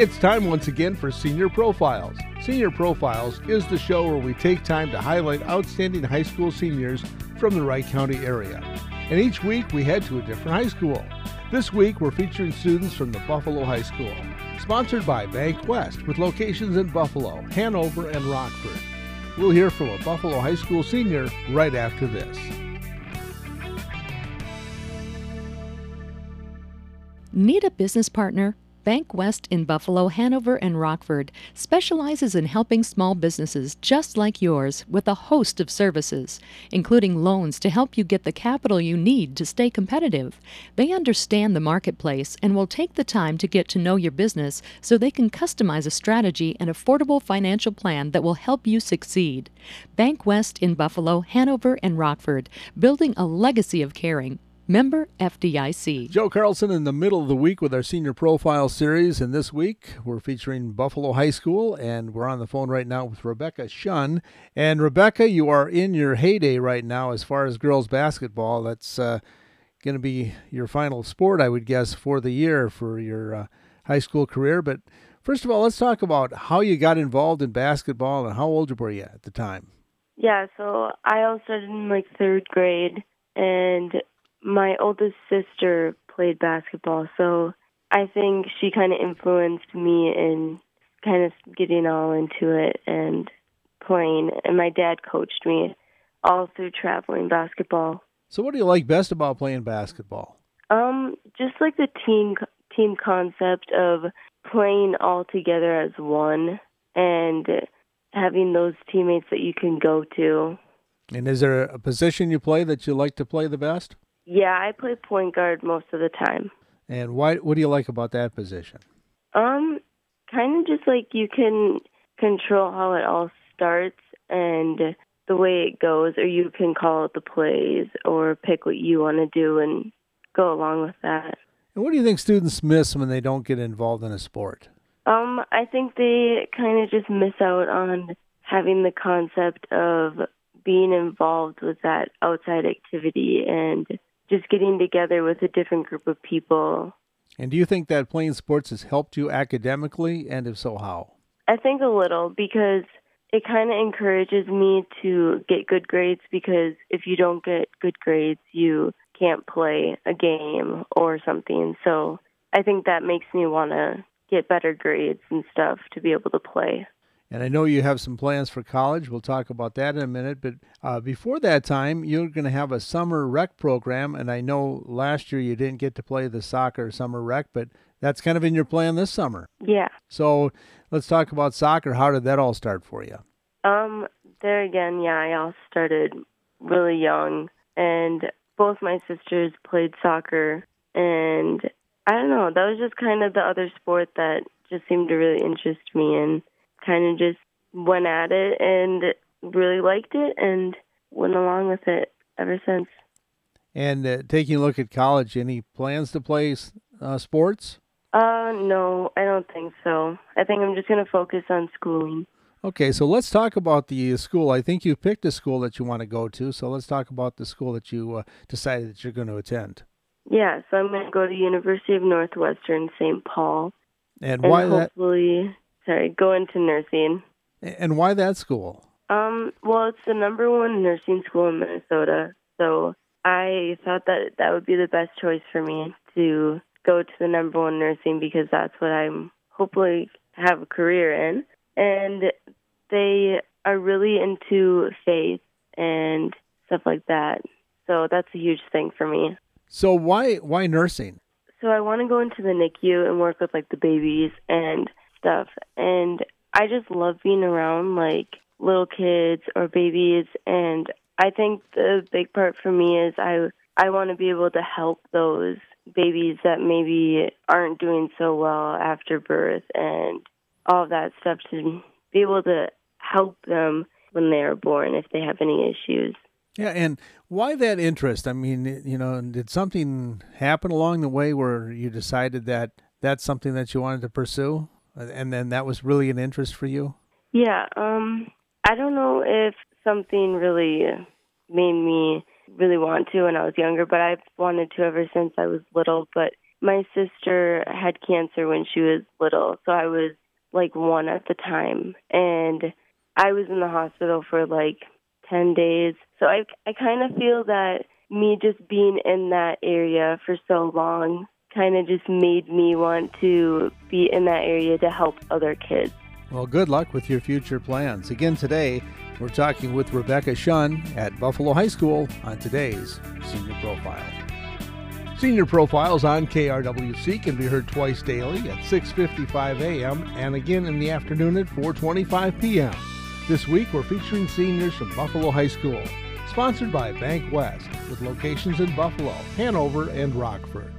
It's time once again for Senior Profiles. Senior Profiles is the show where we take time to highlight outstanding high school seniors from the Wright County area. And each week we head to a different high school. This week we're featuring students from the Buffalo High School. Sponsored by Bank West with locations in Buffalo, Hanover, and Rockford. We'll hear from a Buffalo High School senior right after this. Need a business partner? Bank West in Buffalo, Hanover, and Rockford specializes in helping small businesses just like yours with a host of services, including loans to help you get the capital you need to stay competitive. They understand the marketplace and will take the time to get to know your business so they can customize a strategy and affordable financial plan that will help you succeed. Bank West in Buffalo, Hanover, and Rockford, building a legacy of caring. Member FDIC. Joe Carlson in the middle of the week with our senior profile series, and this week we're featuring Buffalo High School, and we're on the phone right now with Rebecca Shun. And Rebecca, you are in your heyday right now as far as girls basketball. That's uh, going to be your final sport, I would guess, for the year for your uh, high school career. But first of all, let's talk about how you got involved in basketball and how old were you at the time? Yeah, so I all started in like third grade, and my oldest sister played basketball, so I think she kind of influenced me in kind of getting all into it and playing. And my dad coached me all through traveling basketball. So, what do you like best about playing basketball? Um, just like the team team concept of playing all together as one and having those teammates that you can go to. And is there a position you play that you like to play the best? Yeah, I play point guard most of the time. And why? What do you like about that position? Um, kind of just like you can control how it all starts and the way it goes, or you can call out the plays or pick what you want to do and go along with that. And what do you think students miss when they don't get involved in a sport? Um, I think they kind of just miss out on having the concept of being involved with that outside activity and just getting together with a different group of people. And do you think that playing sports has helped you academically? And if so, how? I think a little because it kind of encourages me to get good grades because if you don't get good grades, you can't play a game or something. So I think that makes me want to get better grades and stuff to be able to play. And I know you have some plans for college. We'll talk about that in a minute. But uh, before that time, you're going to have a summer rec program. And I know last year you didn't get to play the soccer summer rec, but that's kind of in your plan this summer. Yeah. So let's talk about soccer. How did that all start for you? Um, there again, yeah, I all started really young, and both my sisters played soccer, and I don't know, that was just kind of the other sport that just seemed to really interest me, and kind of just went at it and really liked it and went along with it ever since. And uh, taking a look at college, any plans to play uh, sports? Uh, no, I don't think so. I think I'm just going to focus on schooling. Okay, so let's talk about the school. I think you picked a school that you want to go to, so let's talk about the school that you uh, decided that you're going to attend. Yeah, so I'm going to go to University of Northwestern St. Paul. And, and why hopefully, that? Sorry, go into nursing. And why that school? Um, well, it's the number one nursing school in Minnesota, so I thought that that would be the best choice for me to go to the number one nursing because that's what I'm hopefully have a career in. And they are really into faith and stuff like that. So that's a huge thing for me. So why why nursing? So I want to go into the NICU and work with like the babies and stuff. And I just love being around like little kids or babies. And I think the big part for me is I I want to be able to help those babies that maybe aren't doing so well after birth and all that stuff to be able to help them when they are born if they have any issues. Yeah, and why that interest? I mean, you know, did something happen along the way where you decided that that's something that you wanted to pursue? And then that was really an interest for you. Yeah, um, I don't know if something really made me really want to when I was younger, but I've wanted to ever since I was little. But my sister had cancer when she was little, so I was like one at the time, and I was in the hospital for like 10 days. So I I kind of feel that me just being in that area for so long kind of just made me want to be in that area to help other kids. Well, good luck with your future plans. Again, today we're talking with Rebecca Shun at Buffalo High School on today's Senior Profile. Senior Profiles on KRWC can be heard twice daily at 6:55 a.m. and again in the afternoon at 4:25 p.m. This week we're featuring seniors from Buffalo High School, sponsored by Bank West with locations in Buffalo, Hanover, and Rockford.